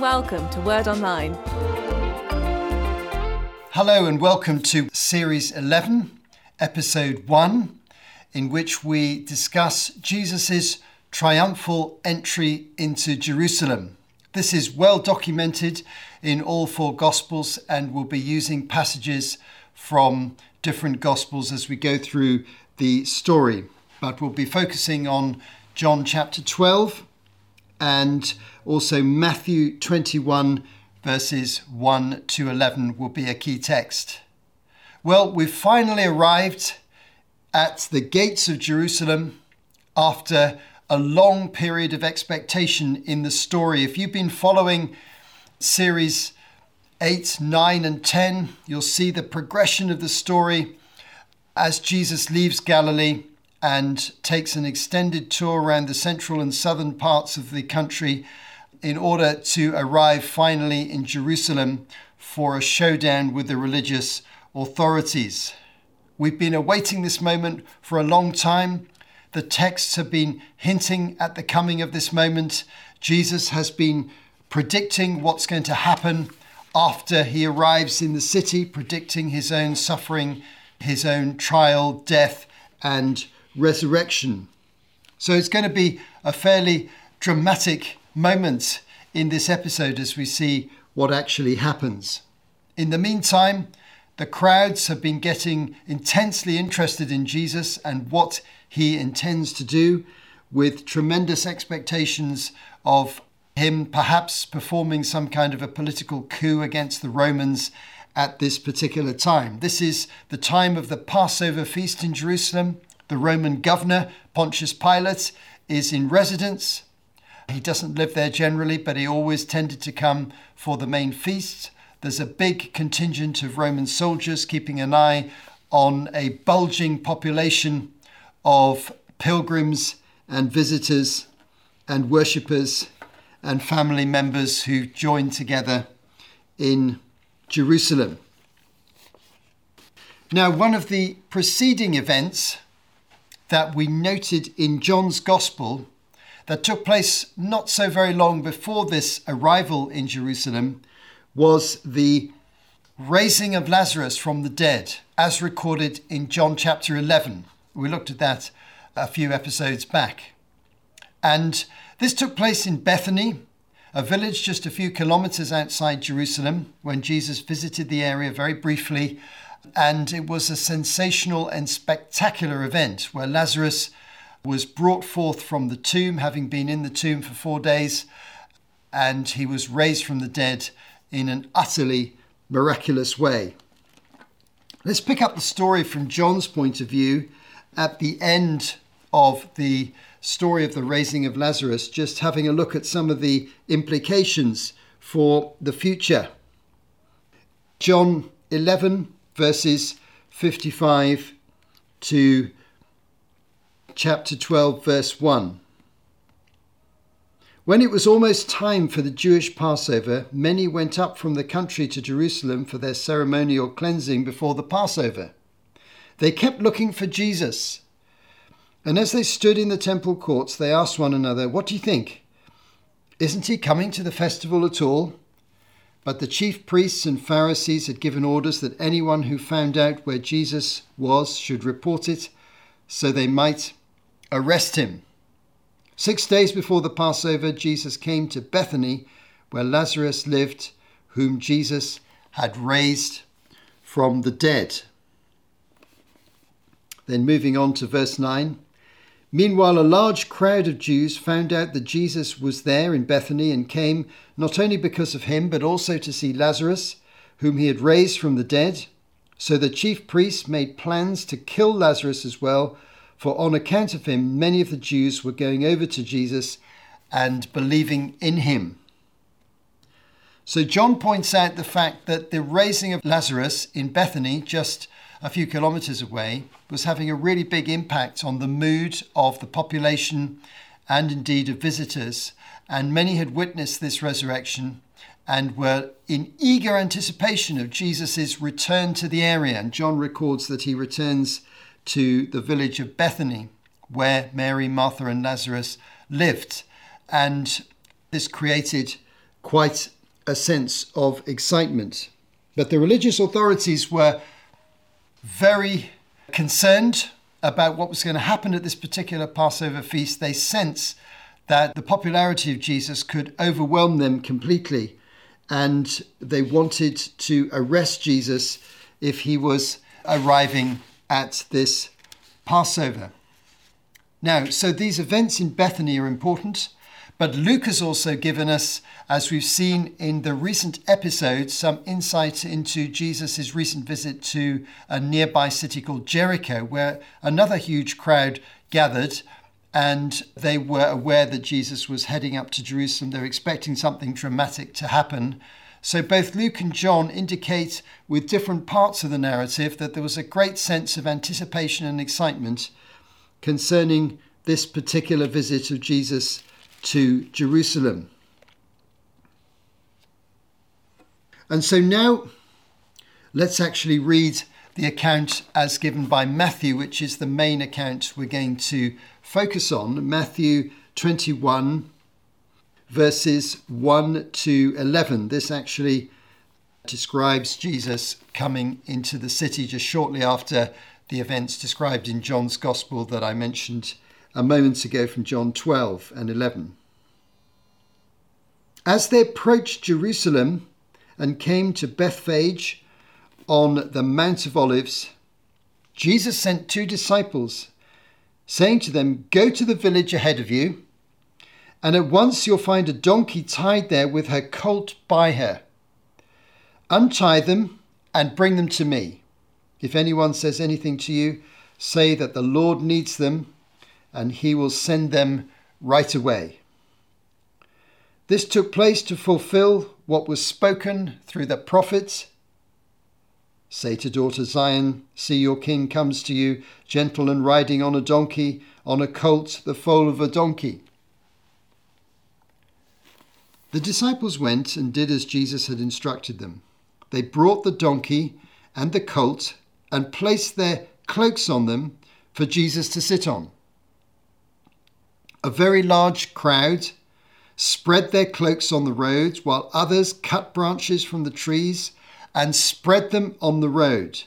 welcome to Word Online. Hello and welcome to Series 11, Episode 1, in which we discuss Jesus' triumphal entry into Jerusalem. This is well documented in all four Gospels, and we'll be using passages from different Gospels as we go through the story. But we'll be focusing on John chapter 12 and also Matthew 21, verses 1 to 11, will be a key text. Well, we've finally arrived at the gates of Jerusalem after a long period of expectation in the story. If you've been following series 8, 9, and 10, you'll see the progression of the story as Jesus leaves Galilee and takes an extended tour around the central and southern parts of the country in order to arrive finally in Jerusalem for a showdown with the religious authorities. We've been awaiting this moment for a long time. The texts have been hinting at the coming of this moment. Jesus has been predicting what's going to happen after he arrives in the city, predicting his own suffering, his own trial, death, and resurrection. So it's going to be a fairly dramatic moment in this episode as we see what actually happens. In the meantime, the crowds have been getting intensely interested in Jesus and what he intends to do, with tremendous expectations of him perhaps performing some kind of a political coup against the Romans at this particular time. This is the time of the Passover feast in Jerusalem. The Roman governor, Pontius Pilate, is in residence. He doesn't live there generally, but he always tended to come for the main feasts. There's a big contingent of Roman soldiers keeping an eye on a bulging population of pilgrims and visitors and worshippers and family members who join together in Jerusalem. Now, one of the preceding events that we noted in John's Gospel that took place not so very long before this arrival in Jerusalem was the raising of Lazarus from the dead, as recorded in John chapter 11. We looked at that a few episodes back. And this took place in Bethany, a village just a few kilometers outside Jerusalem, when Jesus visited the area very briefly. And it was a sensational and spectacular event where Lazarus was brought forth from the tomb, having been in the tomb for four days, and he was raised from the dead in an utterly miraculous way. Let's pick up the story from John's point of view at the end of the story of the raising of Lazarus, just having a look at some of the implications for the future. John 11, verses 55 to chapter 12, verse 1. When it was almost time for the Jewish Passover, many went up from the country to Jerusalem for their ceremonial cleansing before the Passover. They kept looking for Jesus. And as they stood in the temple courts, they asked one another, What do you think? Isn't he coming to the festival at all? But the chief priests and Pharisees had given orders that anyone who found out where Jesus was should report it so they might arrest him. Six days before the Passover, Jesus came to Bethany, where Lazarus lived, whom Jesus had raised from the dead. Then moving on to verse 9. Meanwhile, a large crowd of Jews found out that Jesus was there in Bethany and came not only because of him, but also to see Lazarus, whom he had raised from the dead. So the chief priests made plans to kill Lazarus as well, for on account of him, many of the Jews were going over to Jesus and believing in him. So John points out the fact that the raising of Lazarus in Bethany, just a few kilometers away, was having a really big impact on the mood of the population and indeed of visitors. And many had witnessed this resurrection and were in eager anticipation of Jesus' return to the area. And John records that he returns to the village of Bethany, where Mary, Martha, and Lazarus lived. And this created quite a sense of excitement. But the religious authorities were very concerned about what was going to happen at this particular Passover feast. They sense that the popularity of Jesus could overwhelm them completely, and they wanted to arrest Jesus if he was arriving at this Passover. Now, so these events in Bethany are important, but Luke has also given us, as we've seen in the recent episodes, some insight into Jesus' recent visit to a nearby city called Jericho, where another huge crowd gathered and they were aware that Jesus was heading up to Jerusalem. They're expecting something dramatic to happen. So both Luke and John indicate with different parts of the narrative that there was a great sense of anticipation and excitement concerning this particular visit of Jesus to Jerusalem. And so now let's actually read the account as given by Matthew, which is the main account we're going to focus on. Matthew 21 verses 1 to 11. This actually describes Jesus coming into the city just shortly after the events described in John's Gospel that I mentioned a moment ago from John 12 and 11. As they approached Jerusalem and came to Bethphage on the Mount of Olives, Jesus sent two disciples, saying to them, Go to the village ahead of you and at once you'll find a donkey tied there with her colt by her. Untie them and bring them to me. If anyone says anything to you, say that the Lord needs them, and he will send them right away. This took place to fulfill what was spoken through the prophets. Say to daughter Zion, See your king comes to you, gentle and riding on a donkey, on a colt, the foal of a donkey. The disciples went and did as Jesus had instructed them. They brought the donkey and the colt and placed their cloaks on them for Jesus to sit on. A very large crowd spread their cloaks on the roads, while others cut branches from the trees and spread them on the road.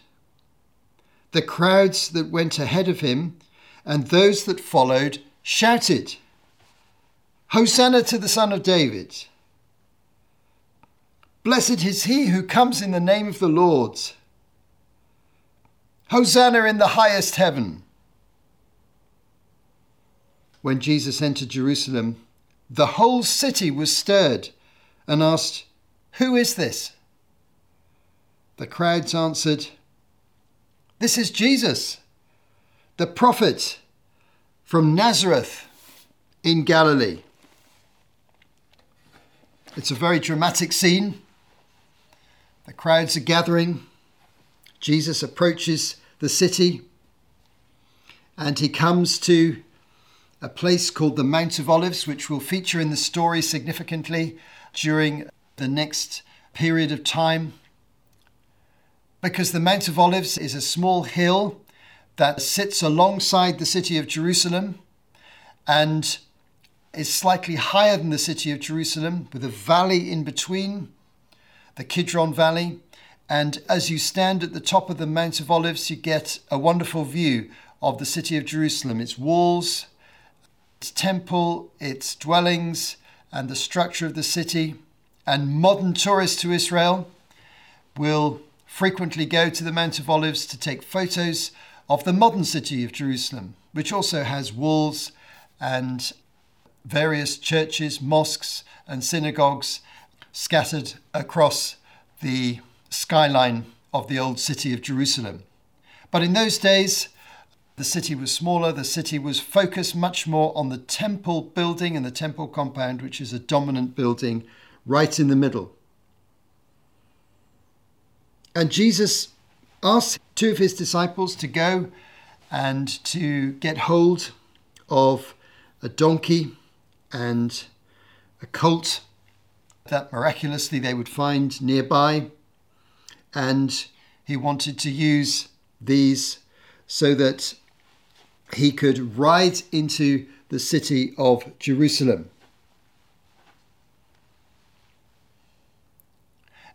The crowds that went ahead of him and those that followed shouted, Hosanna to the Son of David! Blessed is he who comes in the name of the Lord. Hosanna in the highest heaven. When Jesus entered Jerusalem, the whole city was stirred and asked, Who is this? The crowds answered, This is Jesus, the prophet from Nazareth in Galilee. It's a very dramatic scene. The crowds are gathering. Jesus approaches the city and he comes to a place called the Mount of Olives, which will feature in the story significantly during the next period of time. Because the Mount of Olives is a small hill that sits alongside the city of Jerusalem and is slightly higher than the city of Jerusalem, with a valley in between the Kidron Valley. And as you stand at the top of the Mount of Olives, you get a wonderful view of the city of Jerusalem, its walls, temple, its dwellings, and the structure of the city. And modern tourists to Israel will frequently go to the Mount of Olives to take photos of the modern city of Jerusalem, which also has walls and various churches, mosques, and synagogues scattered across the skyline of the old city of Jerusalem. But in those days, the city was smaller, the city was focused much more on the temple building and the temple compound, which is a dominant building right in the middle. And Jesus asked two of his disciples to go and to get hold of a donkey and a colt that miraculously they would find nearby. And he wanted to use these so that he could ride into the city of Jerusalem.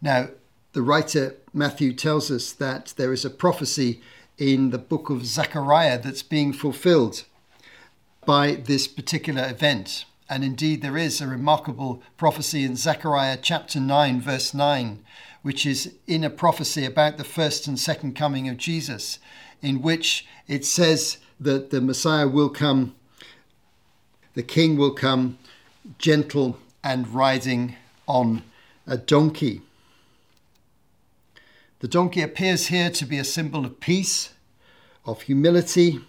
Now, the writer Matthew tells us that there is a prophecy in the book of Zechariah that's being fulfilled by this particular event. And indeed, there is a remarkable prophecy in Zechariah chapter 9, verse 9, which is in a prophecy about the first and second coming of Jesus, in which it says that the Messiah will come, the King will come gentle and riding on a donkey. The donkey appears here to be a symbol of peace, of humility,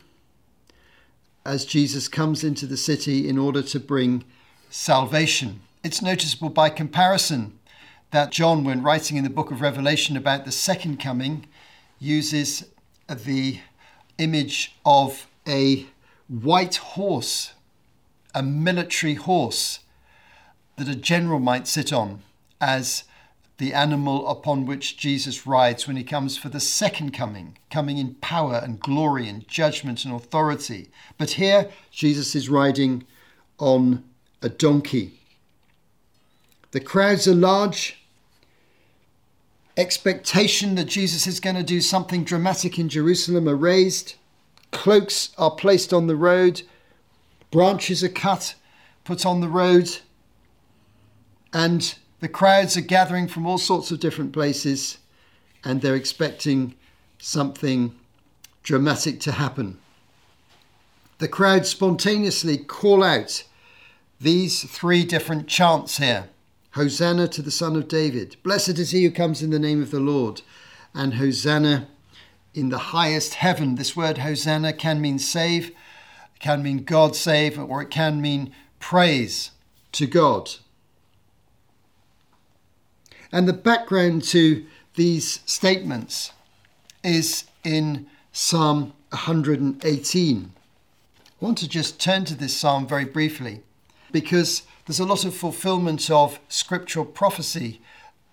as Jesus comes into the city in order to bring salvation. It's noticeable by comparison that John, when writing in the book of Revelation about the second coming, uses the image of a white horse, a military horse that a general might sit on as the animal upon which Jesus rides when he comes for the second coming, coming in power and glory and judgment and authority. But here, Jesus is riding on a donkey. The crowds are large. Expectation that Jesus is going to do something dramatic in Jerusalem are raised. Cloaks are placed on the road. Branches are cut, put on the road. And the crowds are gathering from all sorts of different places and they're expecting something dramatic to happen. The crowd spontaneously call out these three different chants here Hosanna to the Son of David, blessed is he who comes in the name of the Lord, and Hosanna in the highest heaven. This word Hosanna can mean save, can mean God save, or it can mean praise to God. And the background to these statements is in Psalm 118. I want to just turn to this psalm very briefly because there's a lot of fulfillment of scriptural prophecy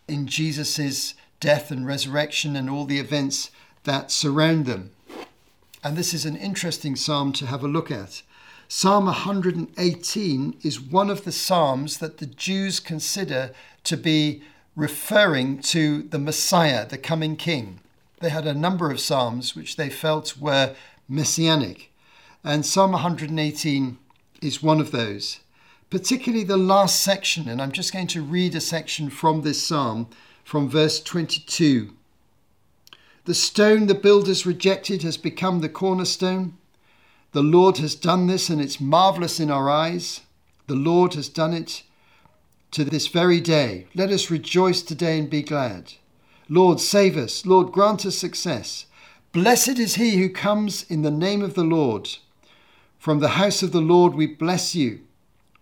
in Jesus' death and resurrection and all the events that surround them. And this is an interesting psalm to have a look at. Psalm 118 is one of the psalms that the Jews consider to be referring to the Messiah, the coming king. They had a number of psalms which they felt were messianic, and Psalm 118 is one of those, particularly the last section. And I'm just going to read a section from this psalm from verse 22. The stone the builders rejected has become the cornerstone. The Lord has done this, and it's marvelous in our eyes. The Lord has done it to this very day. Let us rejoice today and be glad. Lord, save us. Lord, grant us success. Blessed is he who comes in the name of the Lord. From the house of the Lord we bless you.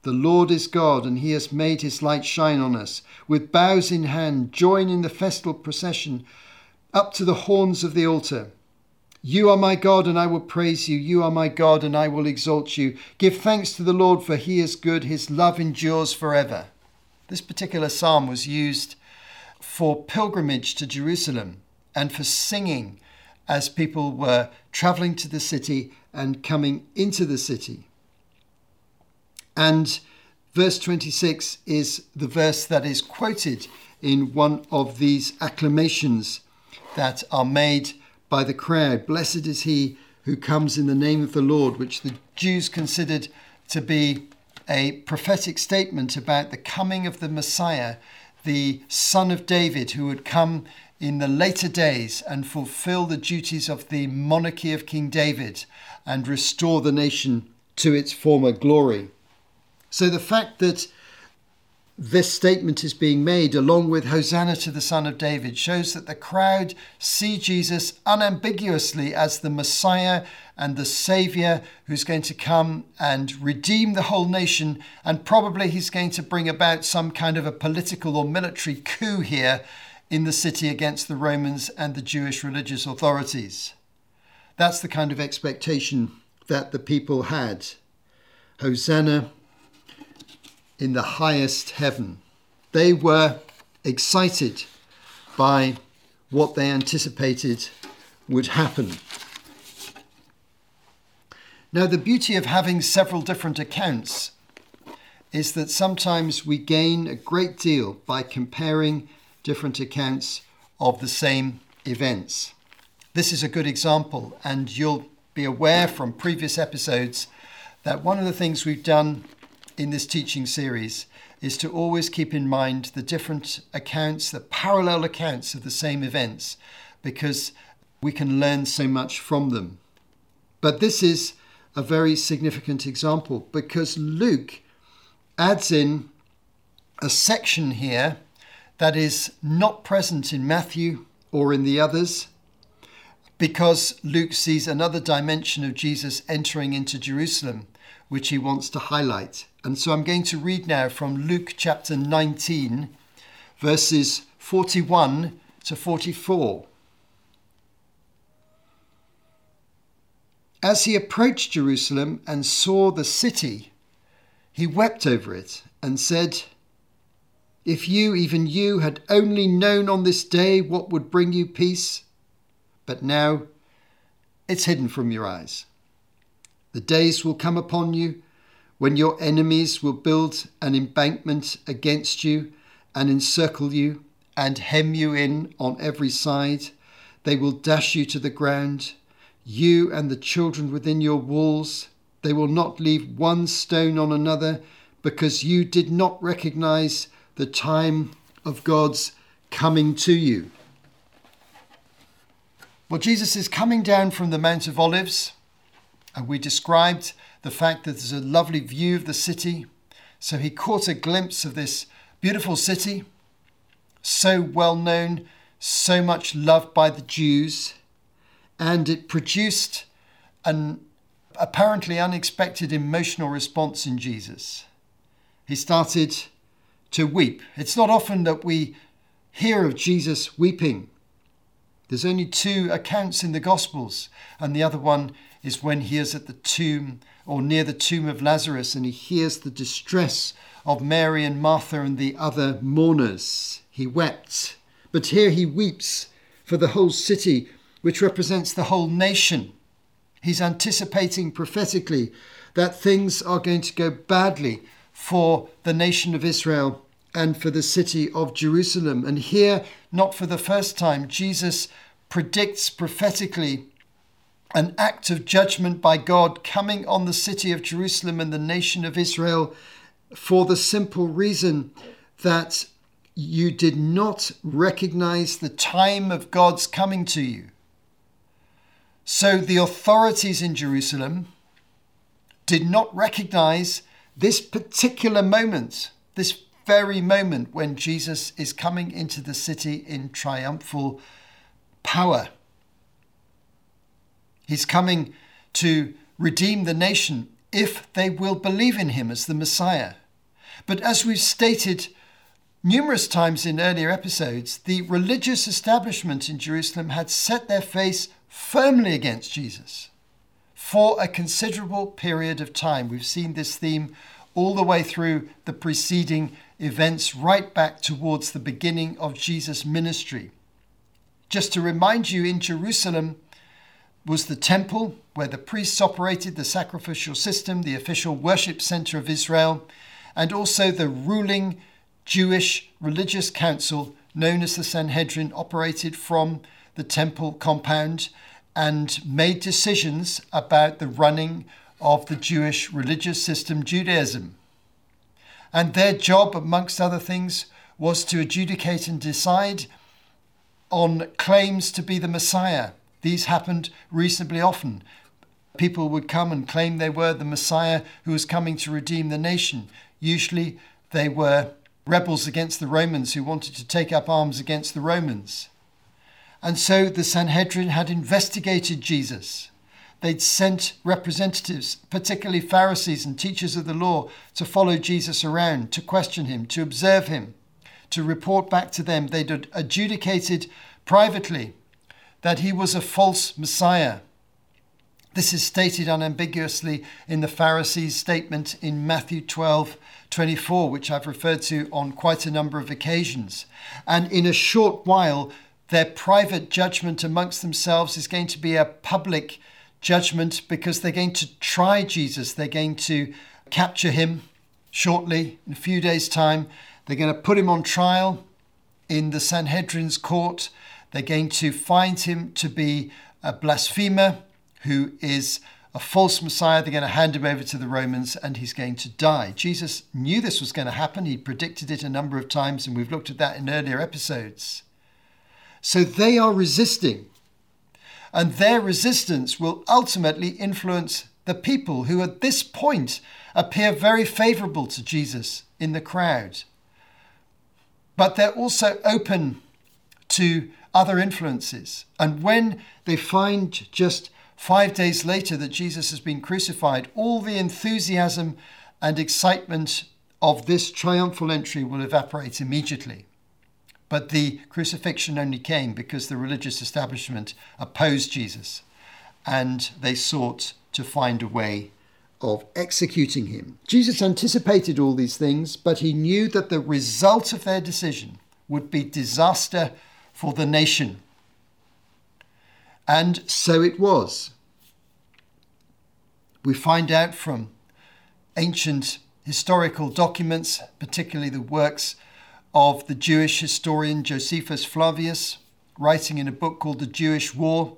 The Lord is God, and he has made his light shine on us. With bows in hand, join in the festal procession up to the horns of the altar. You are my God, and I will praise you. You are my God, and I will exalt you. Give thanks to the Lord, for he is good. His love endures forever. This particular psalm was used for pilgrimage to Jerusalem and for singing as people were traveling to the city and coming into the city. And verse 26 is the verse that is quoted in one of these acclamations that are made by the crowd. Blessed is he who comes in the name of the Lord, which the Jews considered to be a prophetic statement about the coming of the Messiah, the son of David, who would come in the later days and fulfill the duties of the monarchy of King David and restore the nation to its former glory. So the fact that this statement is being made along with Hosanna to the Son of David shows that the crowd see Jesus unambiguously as the Messiah and the Savior who's going to come and redeem the whole nation, and probably he's going to bring about some kind of a political or military coup here in the city against the Romans and the Jewish religious authorities. That's the kind of expectation that the people had. Hosanna in the highest heaven. They were excited by what they anticipated would happen. Now, the beauty of having several different accounts is that sometimes we gain a great deal by comparing different accounts of the same events. This is a good example, and you'll be aware from previous episodes that one of the things we've done in this teaching series is to always keep in mind the different accounts, the parallel accounts of the same events, because we can learn so much from them. But this is a very significant example because Luke adds in a section here that is not present in Matthew or in the others because Luke sees another dimension of Jesus entering into Jerusalem, which he wants to highlight. And so I'm going to read now from Luke chapter 19, verses 41 to 44. As he approached Jerusalem and saw the city, he wept over it and said, If you, even you, had only known on this day what would bring you peace, but now it's hidden from your eyes. The days will come upon you when your enemies will build an embankment against you and encircle you and hem you in on every side. They will dash you to the ground you and the children within your walls. They will not leave one stone on another because you did not recognize the time of God's coming to you. Well, Jesus is coming down from the Mount of Olives, and we described the fact that there's a lovely view of the city. So he caught a glimpse of this beautiful city, so well known, so much loved by the Jews and it produced an apparently unexpected emotional response in Jesus. He started to weep. It's not often that we hear of Jesus weeping. There's only two accounts in the Gospels, and the other one is when he is at the tomb or near the tomb of Lazarus and he hears the distress of Mary and Martha and the other mourners. He wept. But here he weeps for the whole city which represents the whole nation. He's anticipating prophetically that things are going to go badly for the nation of Israel and for the city of Jerusalem. And here, not for the first time, Jesus predicts prophetically an act of judgment by God coming on the city of Jerusalem and the nation of Israel for the simple reason that you did not recognize the time of God's coming to you. So the authorities in Jerusalem did not recognize this particular moment, this very moment when Jesus is coming into the city in triumphal power. He's coming to redeem the nation if they will believe in him as the Messiah. But as we've stated numerous times in earlier episodes, the religious establishment in Jerusalem had set their face firmly against Jesus for a considerable period of time. We've seen this theme all the way through the preceding events, right back towards the beginning of Jesus' ministry. Just to remind you, in Jerusalem was the temple where the priests operated the sacrificial system, the official worship center of Israel, and also the ruling Jewish religious council known as the Sanhedrin operated from the temple compound and made decisions about the running of the Jewish religious system, Judaism. And their job, amongst other things, was to adjudicate and decide on claims to be the Messiah. These happened reasonably often. People would come and claim they were the Messiah who was coming to redeem the nation. Usually they were rebels against the Romans who wanted to take up arms against the Romans. And so the Sanhedrin had investigated Jesus. They'd sent representatives, particularly Pharisees and teachers of the law, to follow Jesus around, to question him, to observe him, to report back to them. They'd adjudicated privately that he was a false Messiah. This is stated unambiguously in the Pharisees' statement in Matthew 12 24, which I've referred to on quite a number of occasions. And in a short while, their private judgment amongst themselves is going to be a public judgment because they're going to try Jesus. They're going to capture him shortly, in a few days' time. They're going to put him on trial. in the Sanhedrin's court. They're going to find him to be a blasphemer who is a false Messiah. They're going to hand him over to the Romans and he's going to die. Jesus knew this was going to happen. He predicted it a number of times, and we've looked at that in earlier episodes. So they are resisting. And their resistance will ultimately influence the people who at this point appear very favorable to Jesus in the crowd. But they're also open to other influences. And when they find just five days later that Jesus has been crucified, all the enthusiasm and excitement of this triumphal entry will evaporate immediately. But the crucifixion only came because the religious establishment opposed Jesus and they sought to find a way of executing him. Jesus anticipated all these things, but he knew that the result of their decision would be disaster for the nation. And so it was. We find out from ancient historical documents, particularly the works of the Jewish historian Josephus Flavius, writing in a book called The Jewish War,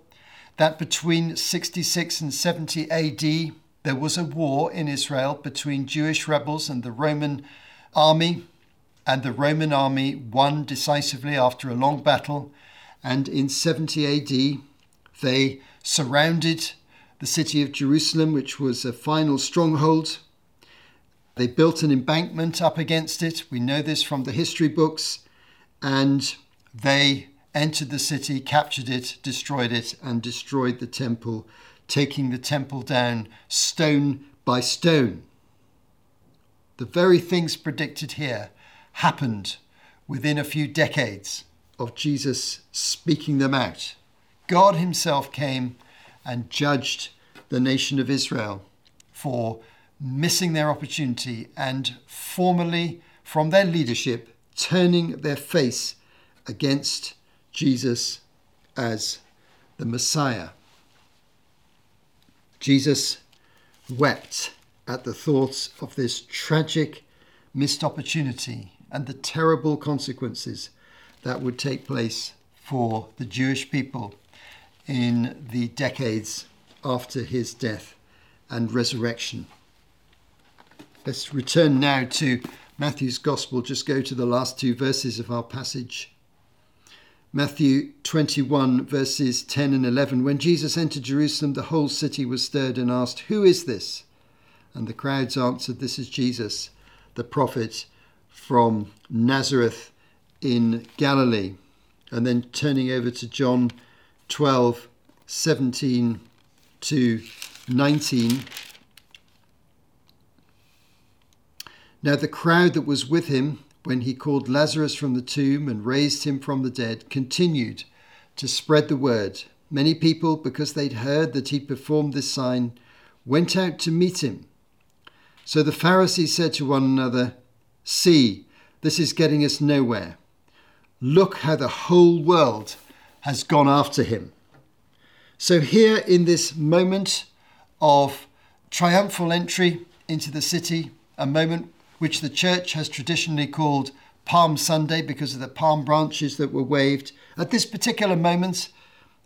that between 66 and 70 AD, there was a war in Israel between Jewish rebels and the Roman army and the Roman army won decisively after a long battle. And in 70 AD, they surrounded the city of Jerusalem, which was a final stronghold. They built an embankment up against it. We know this from the history books. And they entered the city, captured it, destroyed it, and destroyed the temple, taking the temple down stone by stone. The very things predicted here happened within a few decades of Jesus speaking them out. God Himself came and judged the nation of Israel for missing their opportunity and formally, from their leadership, turning their face against Jesus as the Messiah. Jesus wept at the thoughts of this tragic missed opportunity and the terrible consequences that would take place for the Jewish people in the decades after his death and resurrection. Let's return now to Matthew's Gospel, just go to the last two verses of our passage. Matthew 21, verses 10 and 11. When Jesus entered Jerusalem, the whole city was stirred and asked, Who is this? And the crowds answered, This is Jesus, the prophet from Nazareth in Galilee. And then turning over to John 12, 17 to 19. Now the crowd that was with him when he called Lazarus from the tomb and raised him from the dead continued to spread the word. Many people, because they'd heard that he performed this sign, went out to meet him. So the Pharisees said to one another, See, this is getting us nowhere. Look how the whole world has gone after him. So, here in this moment of triumphal entry into the city, a moment which the church has traditionally called Palm Sunday because of the palm branches that were waved, at this particular moment,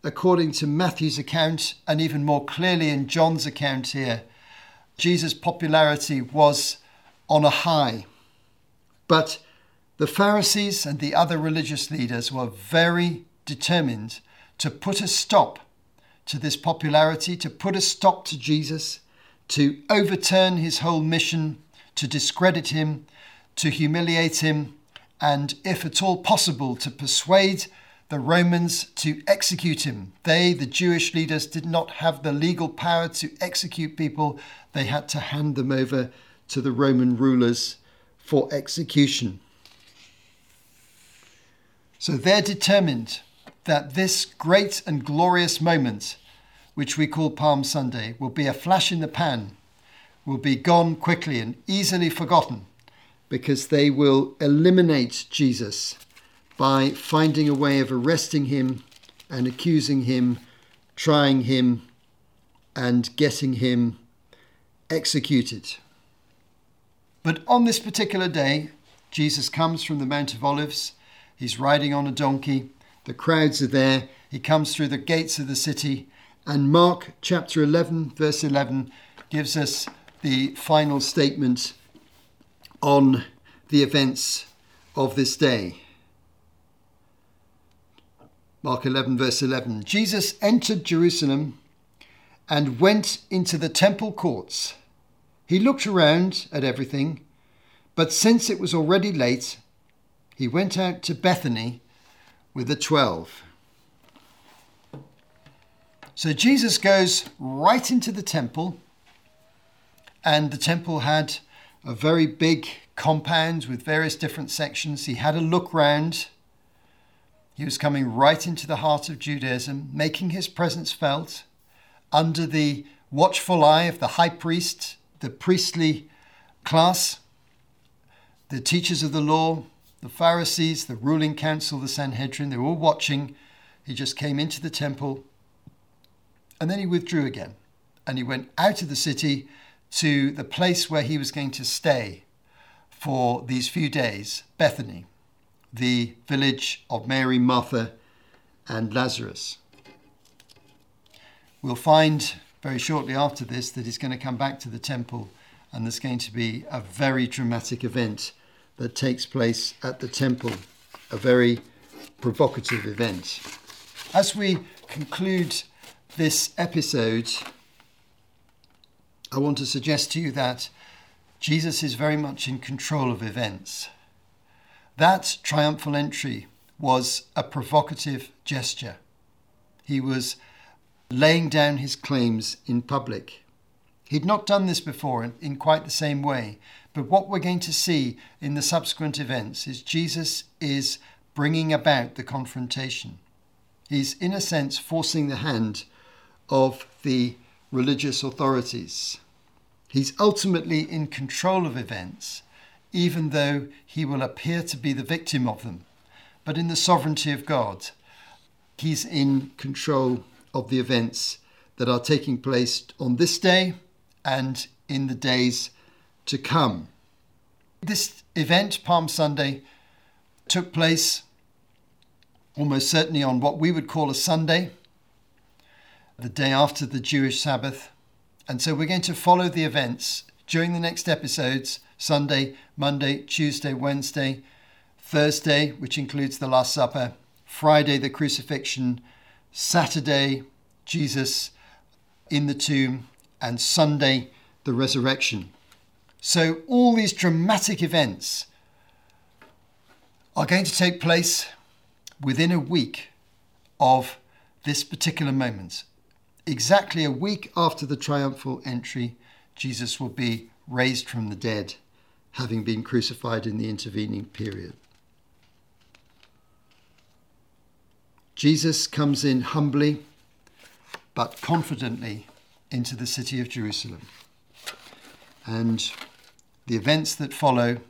according to Matthew's account, and even more clearly in John's account here, Jesus' popularity was on a high. But the Pharisees and the other religious leaders were very determined to put a stop to this popularity, to put a stop to Jesus, to overturn his whole mission, to discredit him, to humiliate him, and, if at all possible, to persuade the Romans to execute him. They, the Jewish leaders, did not have the legal power to execute people. They had to hand them over to the Roman rulers for execution. So they're determined that this great and glorious moment, which we call Palm Sunday, will be a flash in the pan, will be gone quickly and easily forgotten, because they will eliminate Jesus by finding a way of arresting him and accusing him, trying him, and getting him executed. But on this particular day, Jesus comes from the Mount of Olives. He's riding on a donkey. The crowds are there. He comes through the gates of the city. And Mark chapter 11, verse 11, gives us the final statement on the events of this day. Mark 11, verse 11. Jesus entered Jerusalem and went into the temple courts. He looked around at everything, but since it was already late, he went out to Bethany with the twelve. So Jesus goes right into the temple, and the temple had a very big compound with various different sections. He had a look round. He was coming right into the heart of Judaism, making his presence felt under the watchful eye of the high priest, the priestly class, the teachers of the law, the Pharisees, the ruling council, the Sanhedrin. They were all watching. He just came into the temple and then he withdrew again. And he went out of the city to the place where he was going to stay for these few days, Bethany, the village of Mary, Martha, and Lazarus. We'll find very shortly after this that he's going to come back to the temple, and there's going to be a very dramatic event that takes place at the temple, a very provocative event. As we conclude this episode, I want to suggest to you that Jesus is very much in control of events. That triumphal entry was a provocative gesture. He was laying down his claims in public. He'd not done this before in, in, quite the same way, but what we're going to see in the subsequent events is Jesus is bringing about the confrontation. He's, in a sense, forcing the hand of the religious authorities. He's ultimately in control of events, even though he will appear to be the victim of them. But in the sovereignty of God, he's in control of the events that are taking place on this day and in the days to come. This event, Palm Sunday, took place almost certainly on what we would call a Sunday, the day after the Jewish Sabbath. And so we're going to follow the events during the next episodes Sunday, Monday, Tuesday, Wednesday, Thursday, which includes the Last Supper, Friday, the crucifixion, Saturday, Jesus in the tomb, and Sunday, the resurrection. So, all these dramatic events are going to take place within a week of this particular moment. Exactly a week after the triumphal entry, Jesus will be raised from the dead, having been crucified in the intervening period. Jesus comes in humbly but confidently into the city of Jerusalem. And the events that follow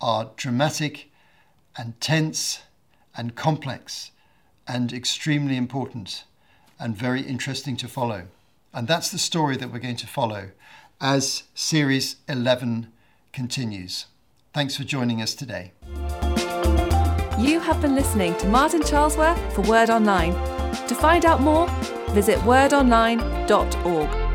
are dramatic and tense and complex and extremely important and very interesting to follow. And that's the story that we're going to follow as Series 11 continues. Thanks for joining us today. You have been listening to Martin Charlesworth for Word Online. To find out more, visit wordonline.org.